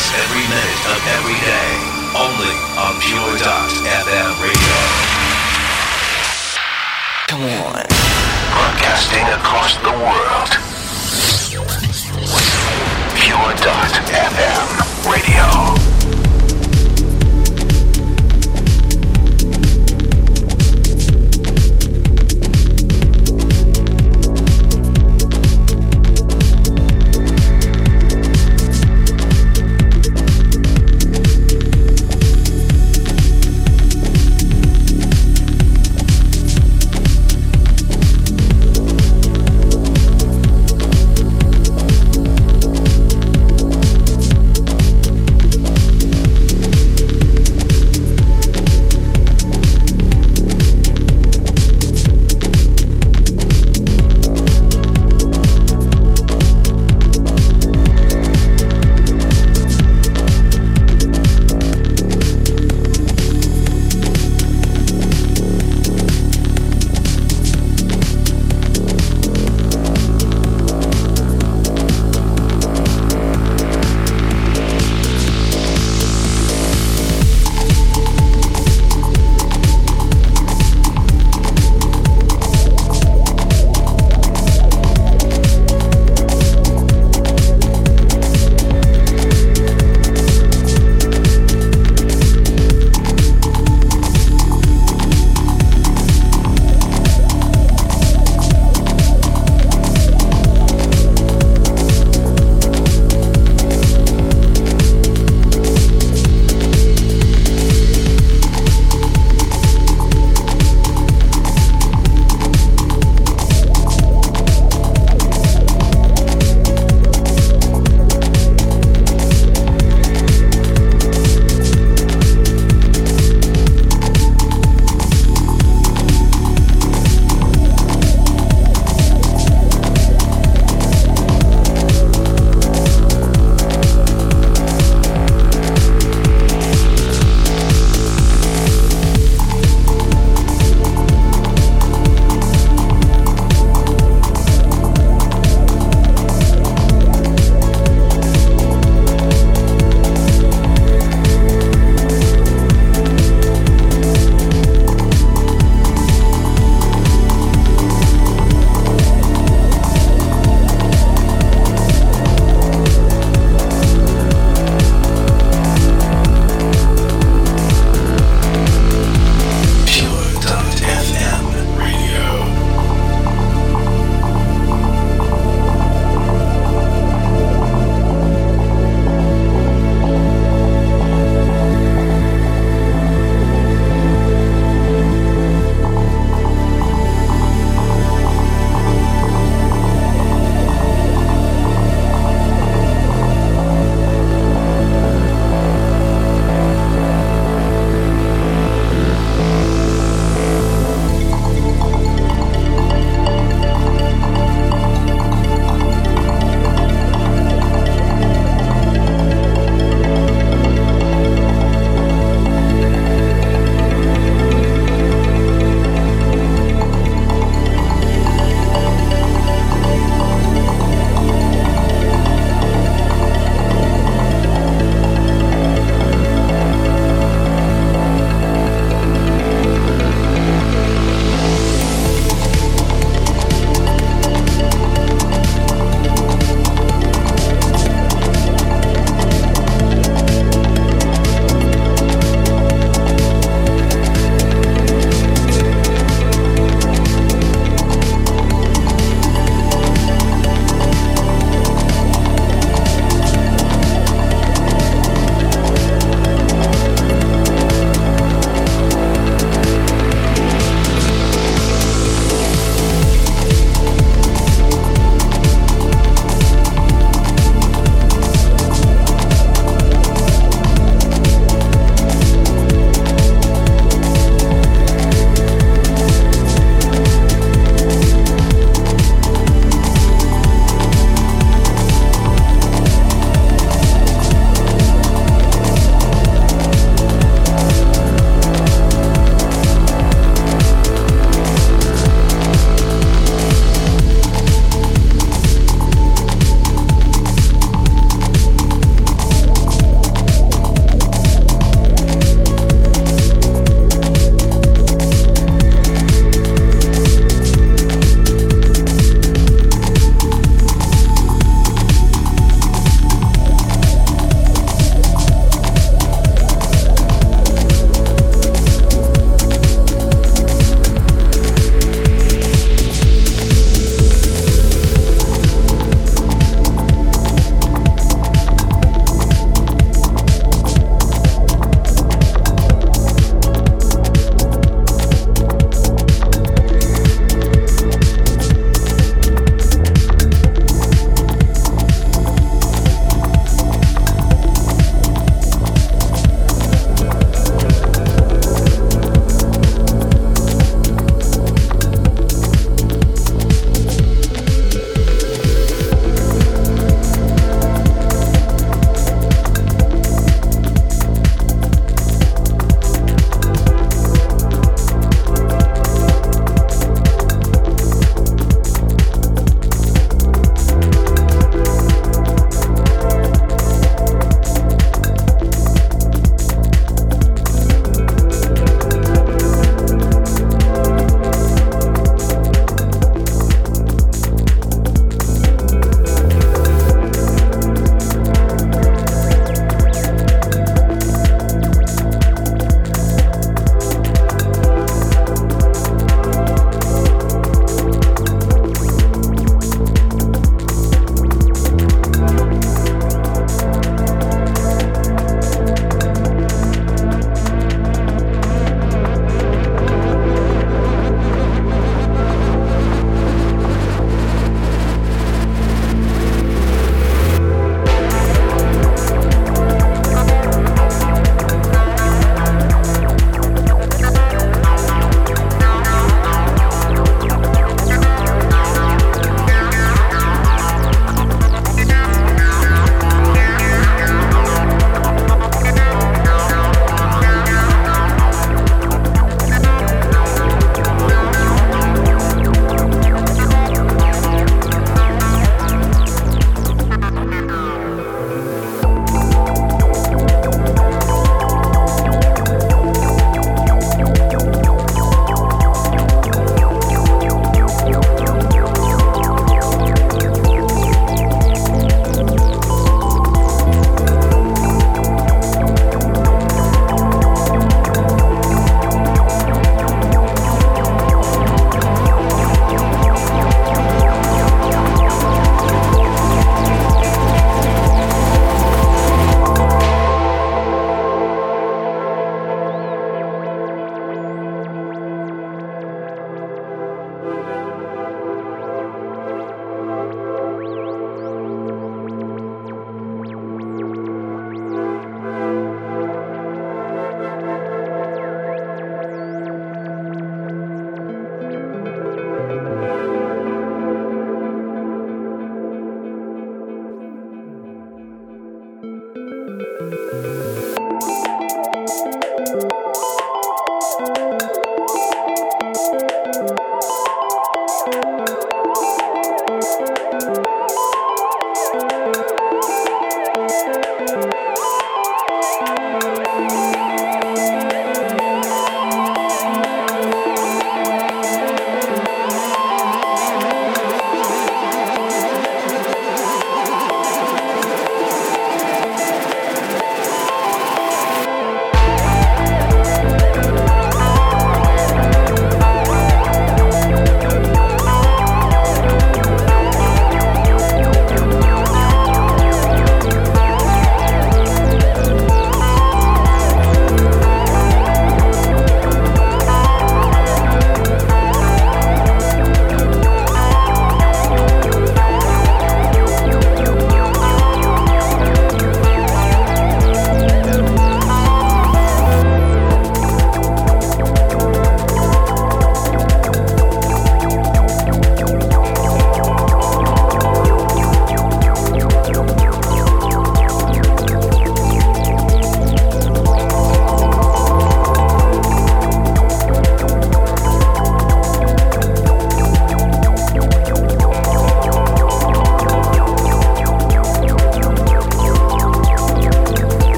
hits every minute of every day. Only on Pure Dot FM radio. Come on. Broadcasting across the world. Pure Dot FM radio.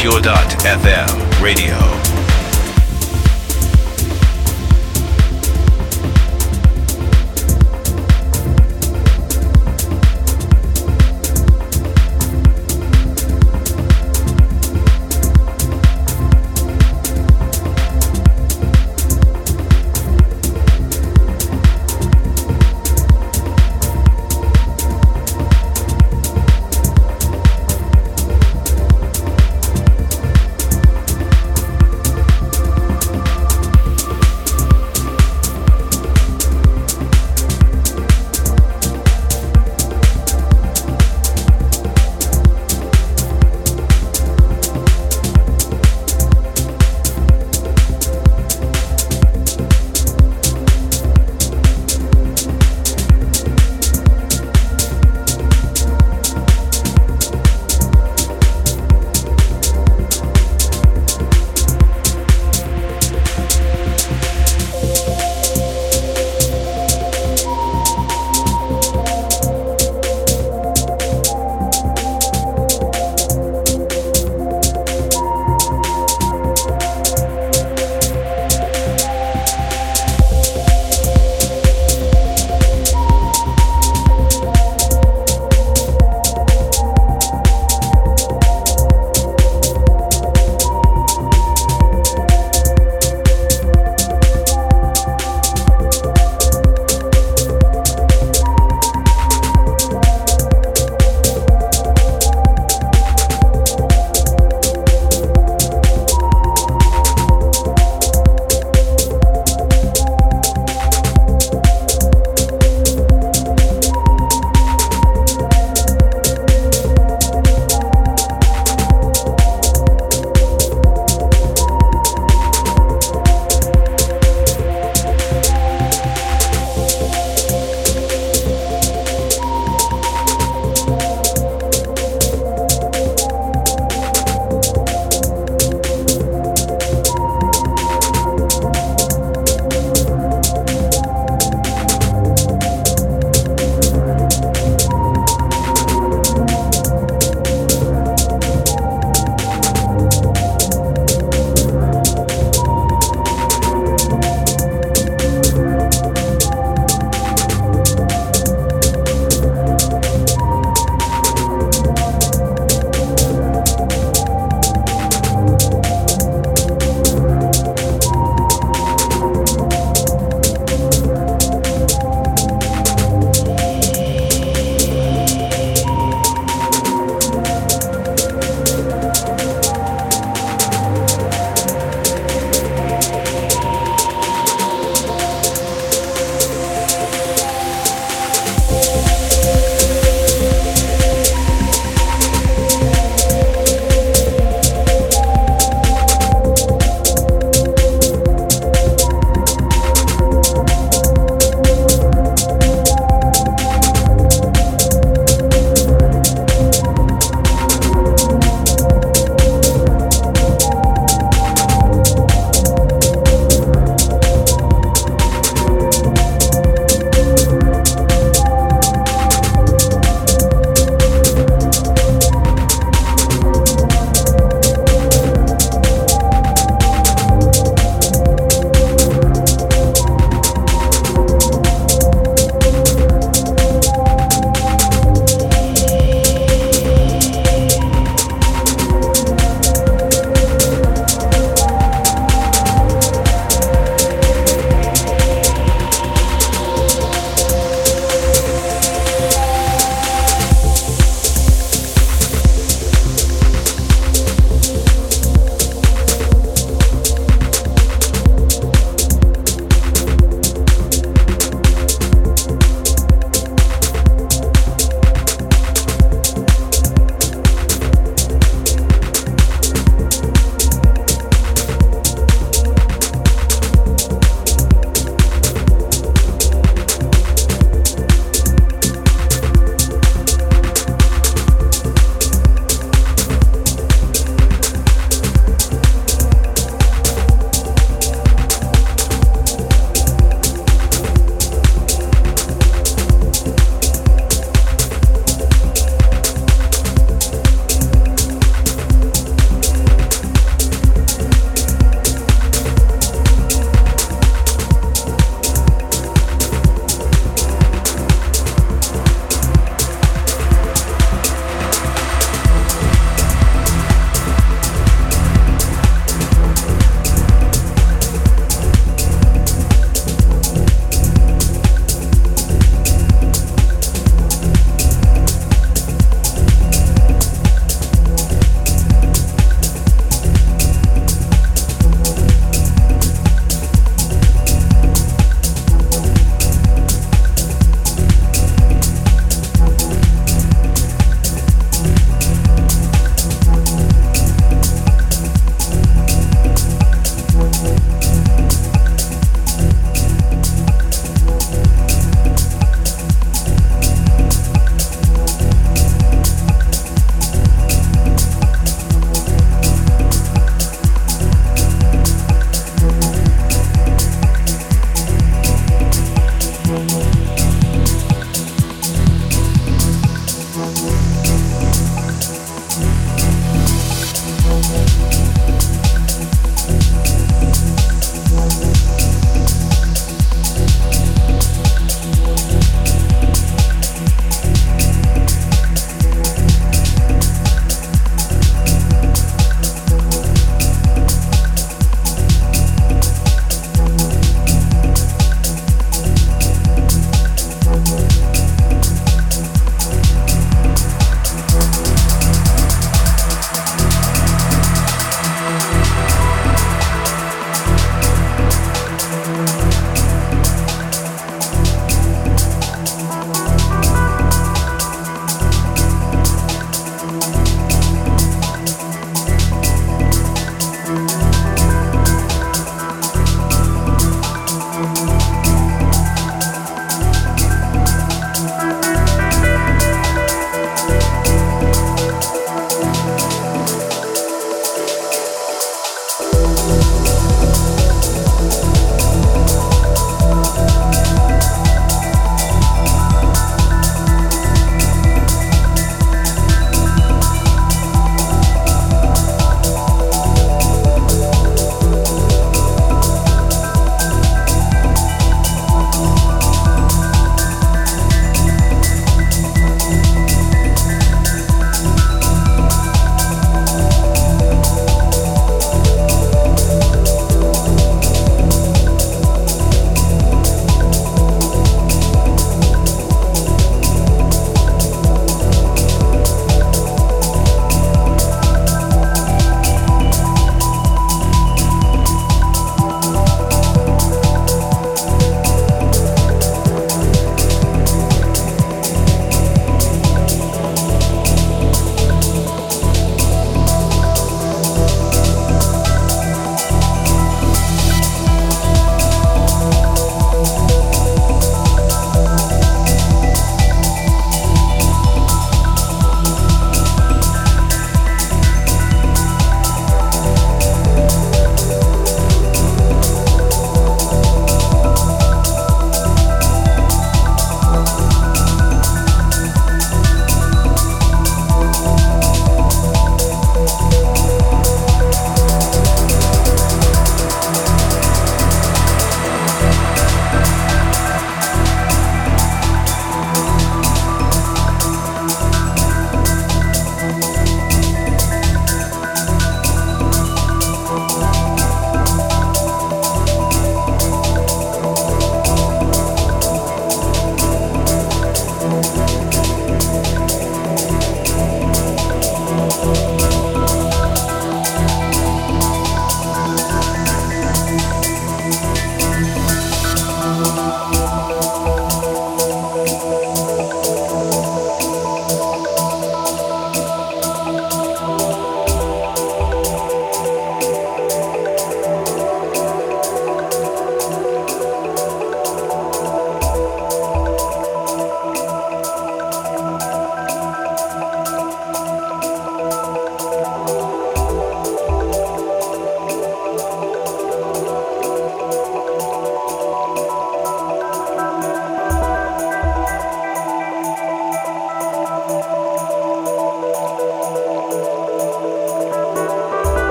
Pure.fm radio.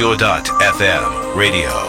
Pure.fm radio.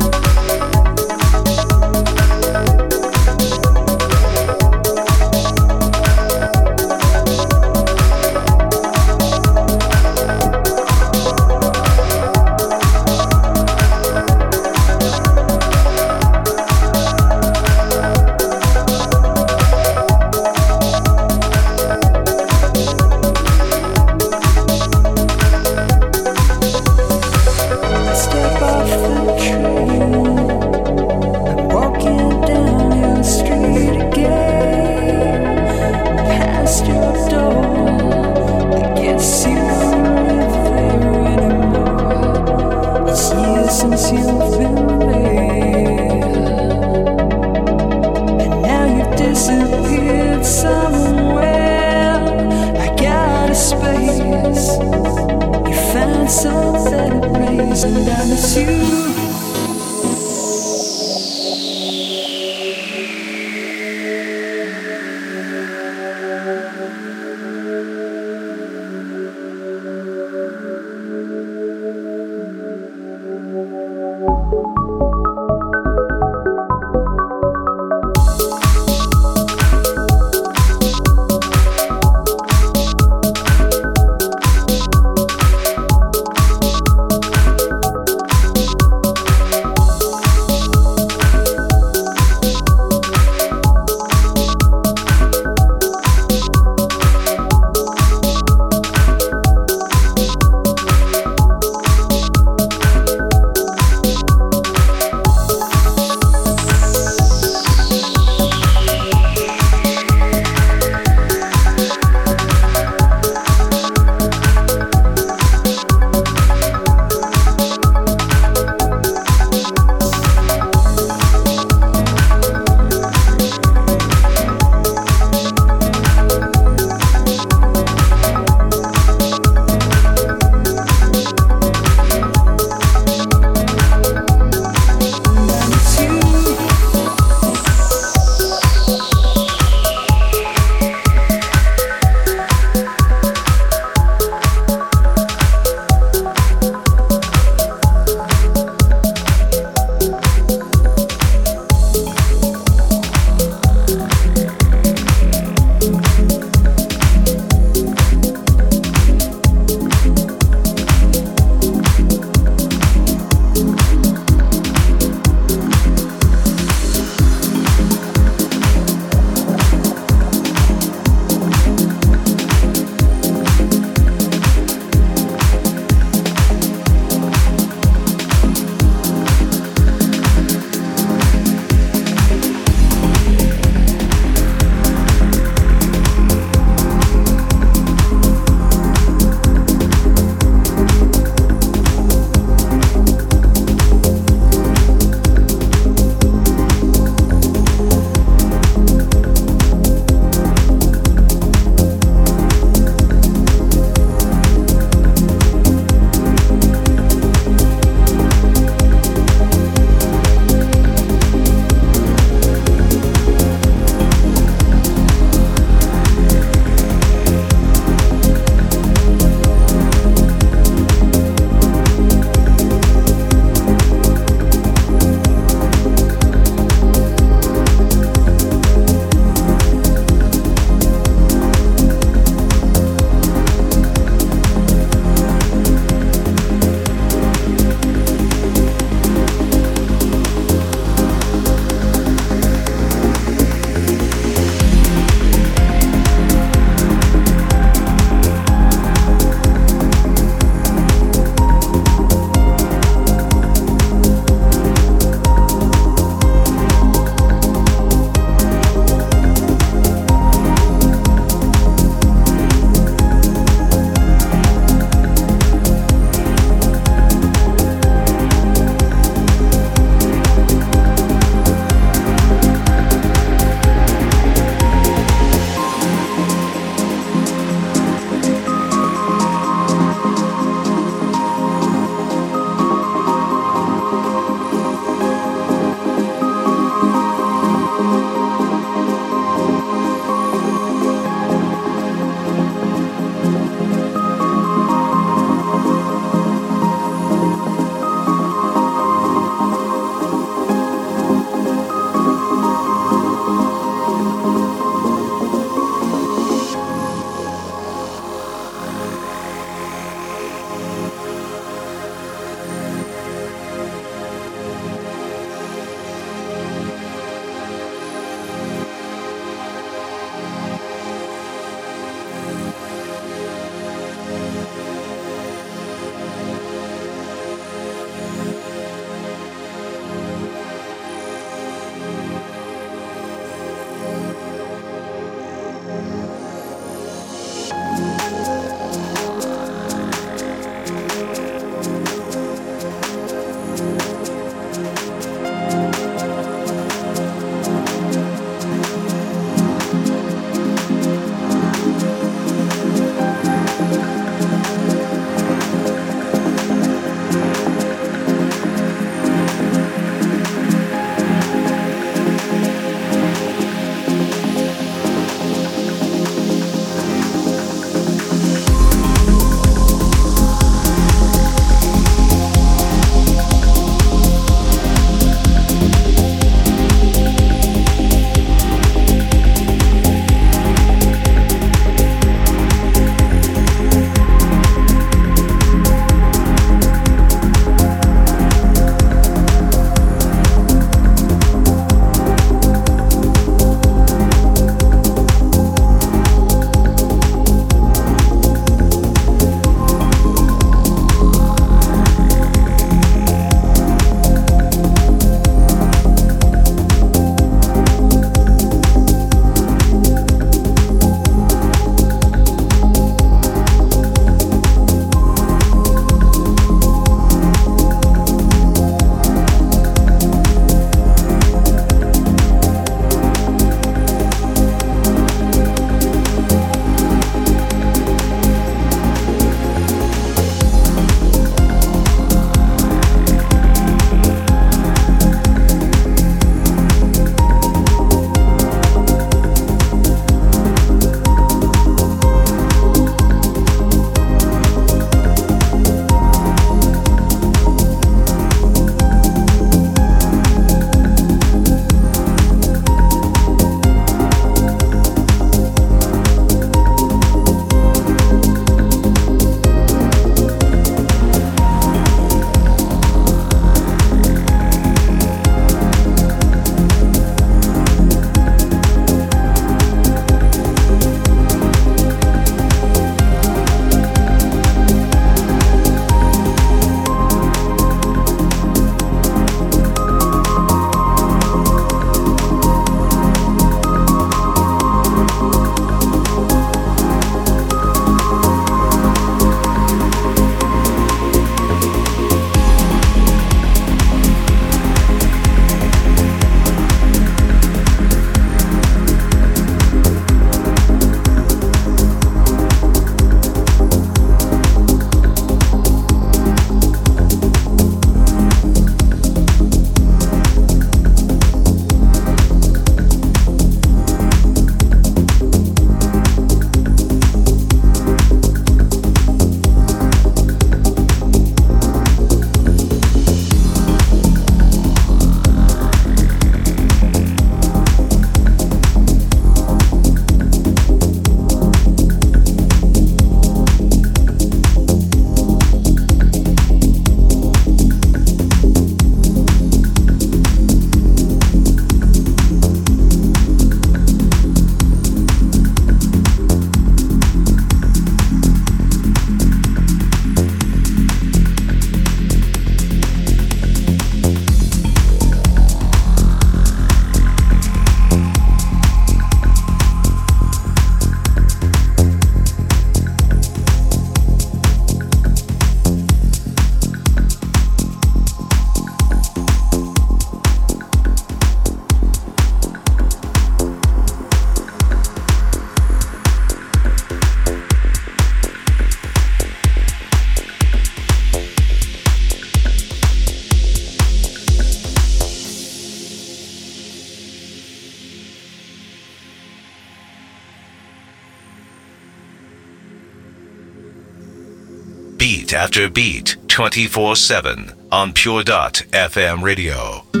After beat 24 7 on Pure Dot FM radio.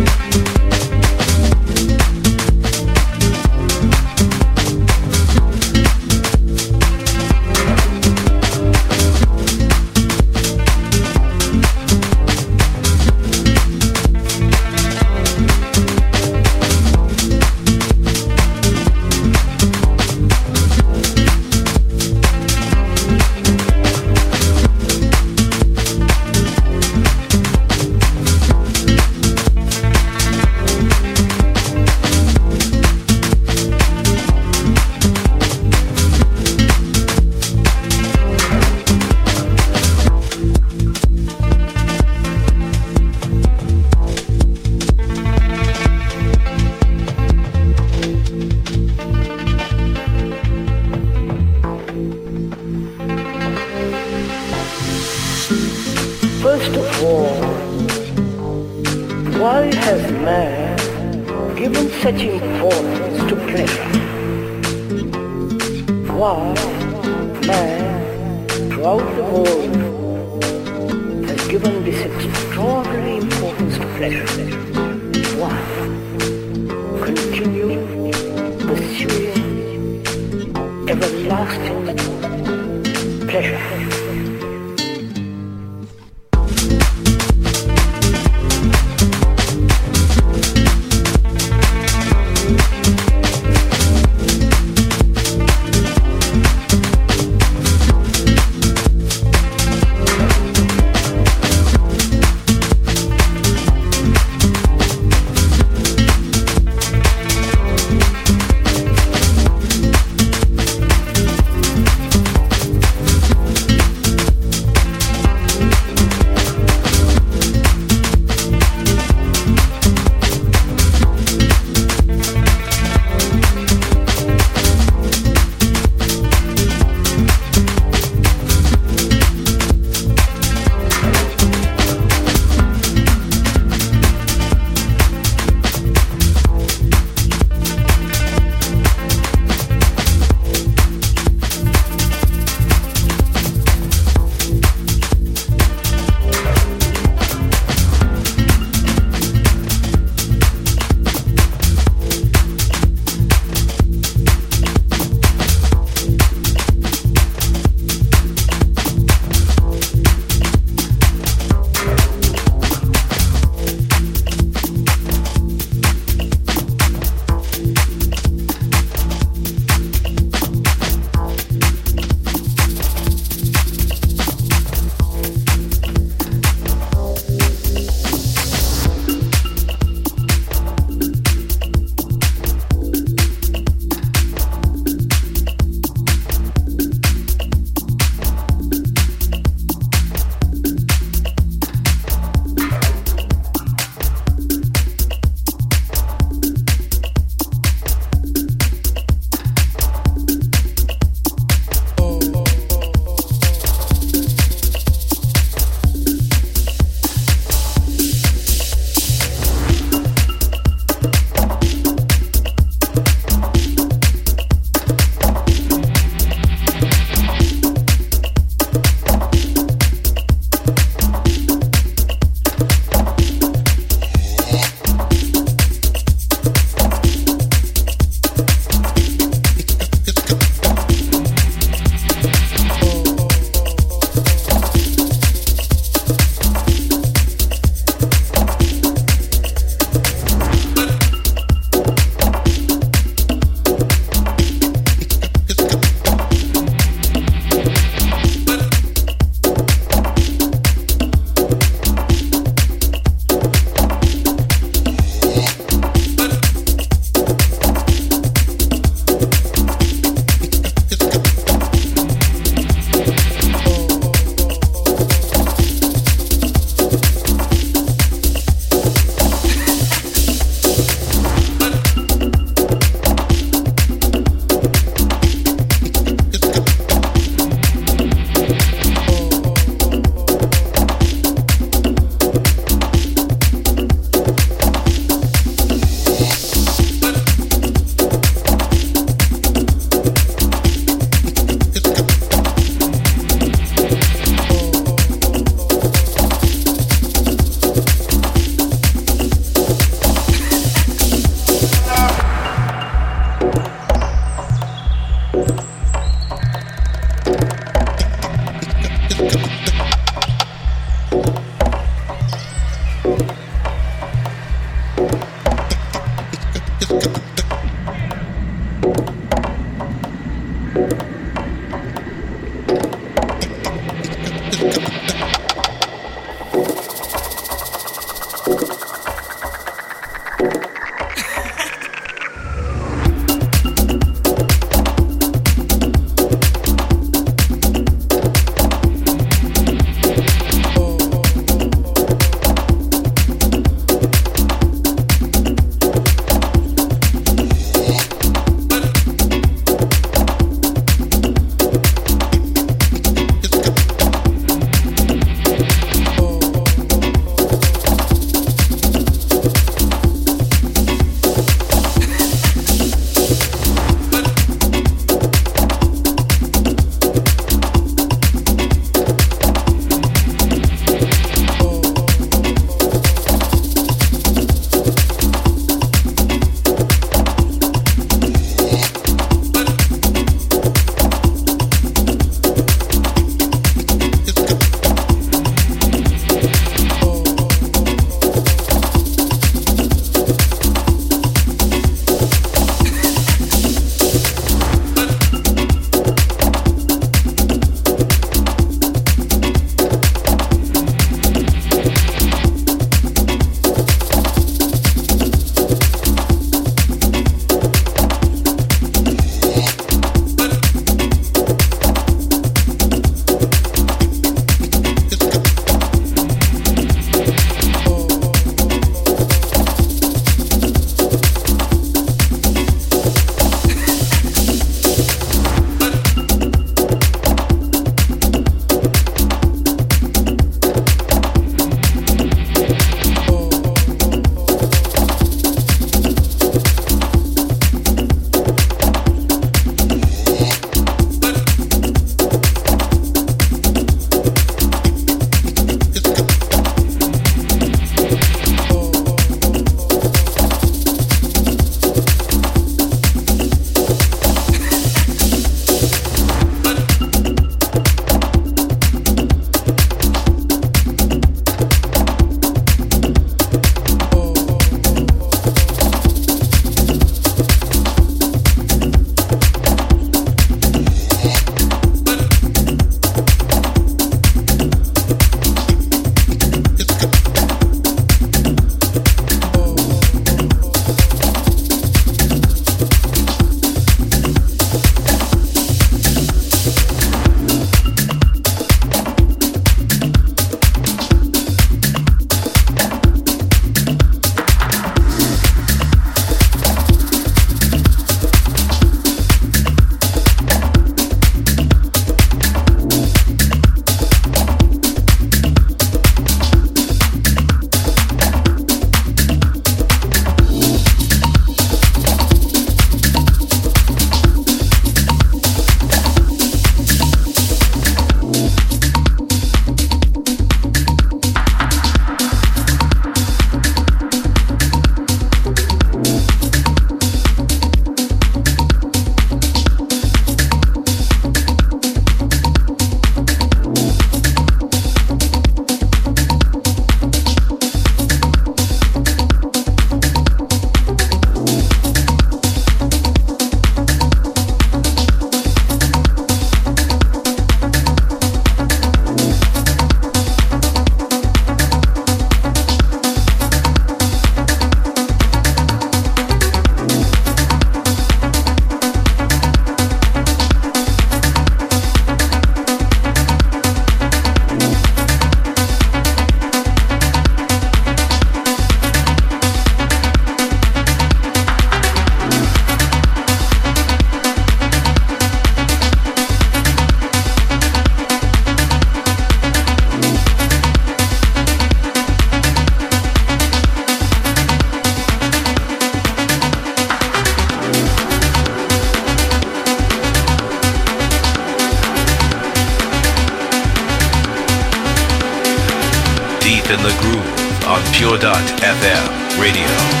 Pure.fm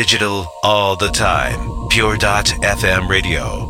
digital, all the time. Pure.fm radio.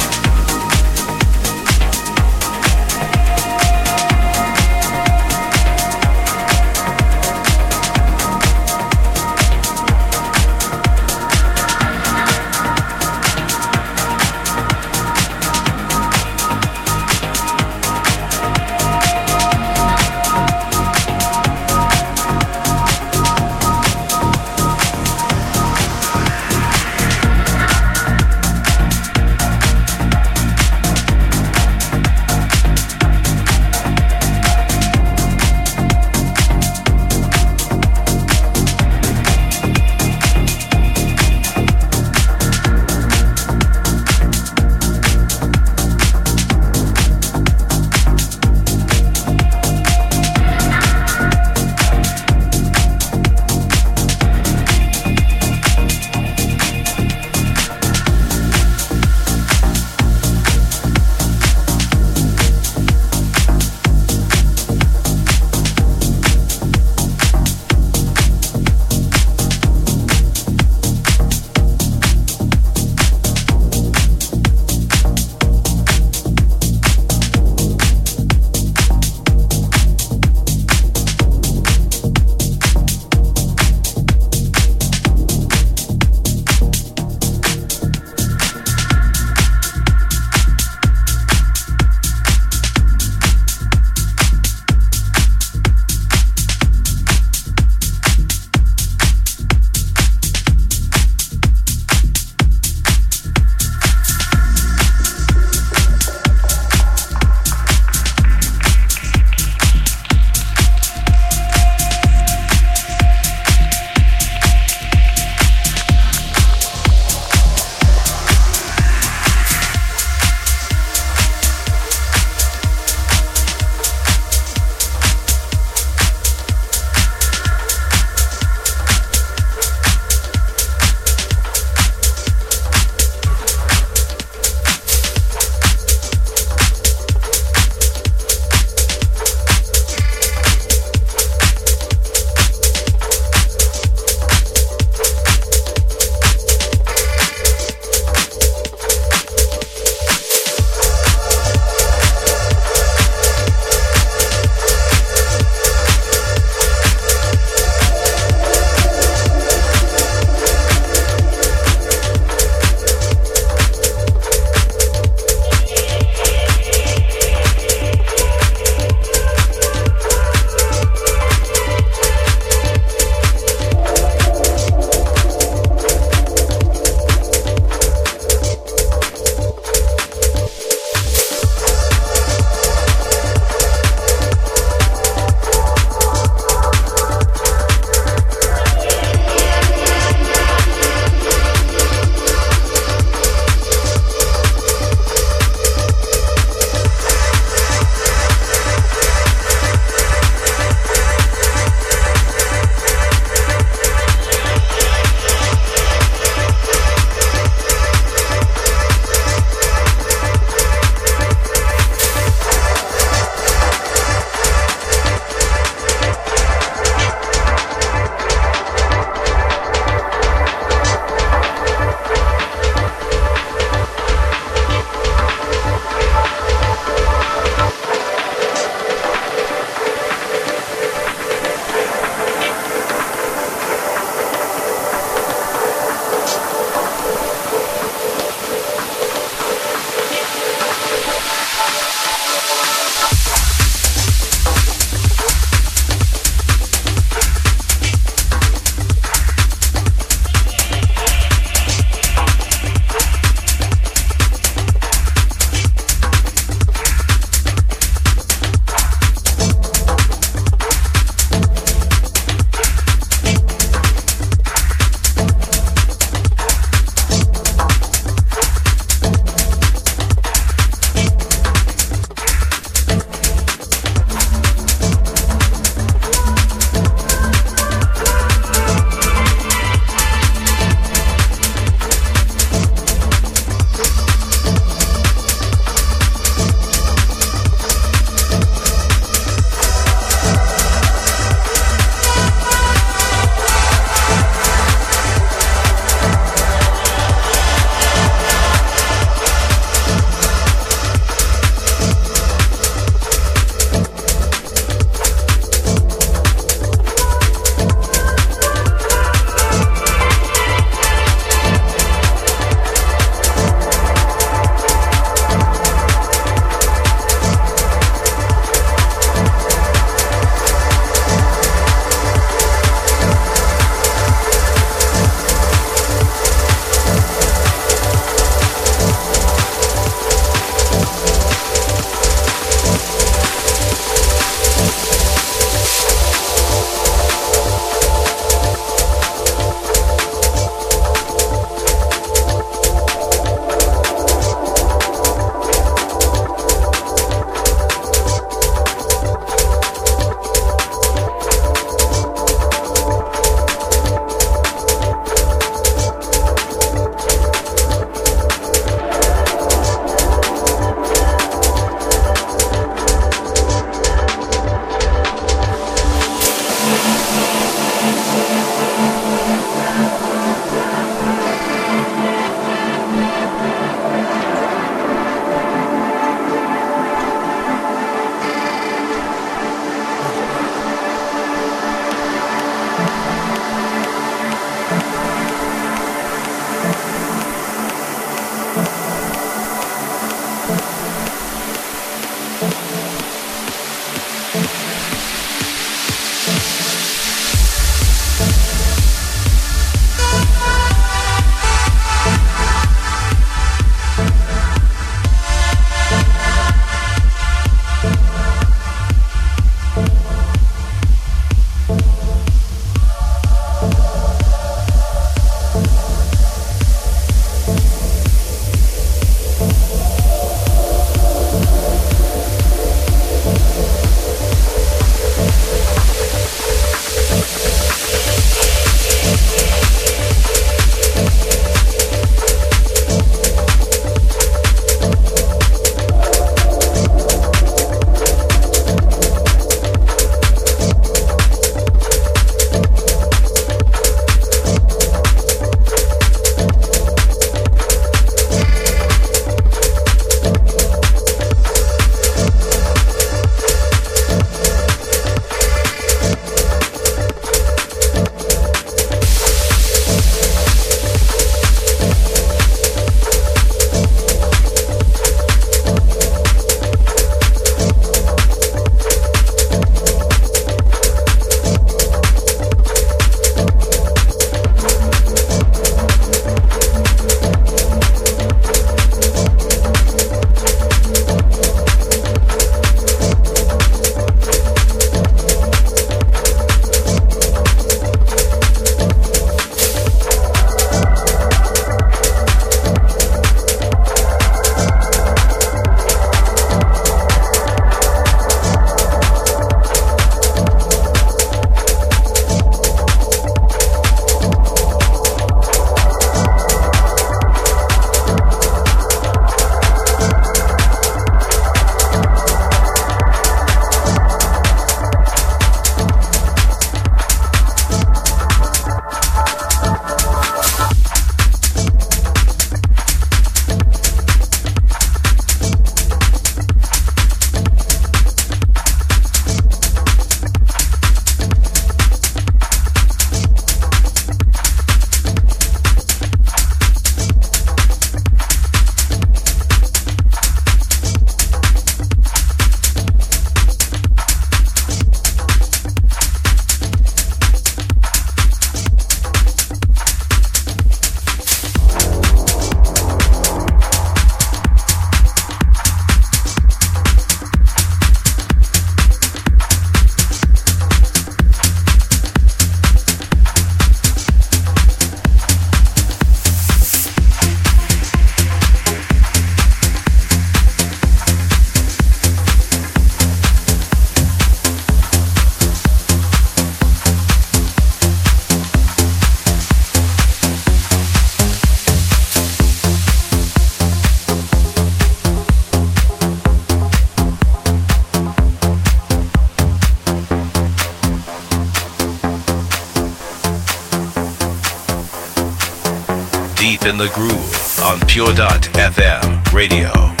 In the groove on Pure.fm radio.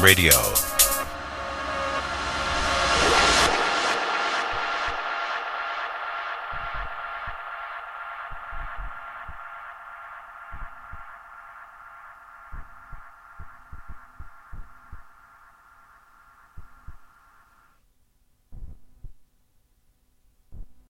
Radio.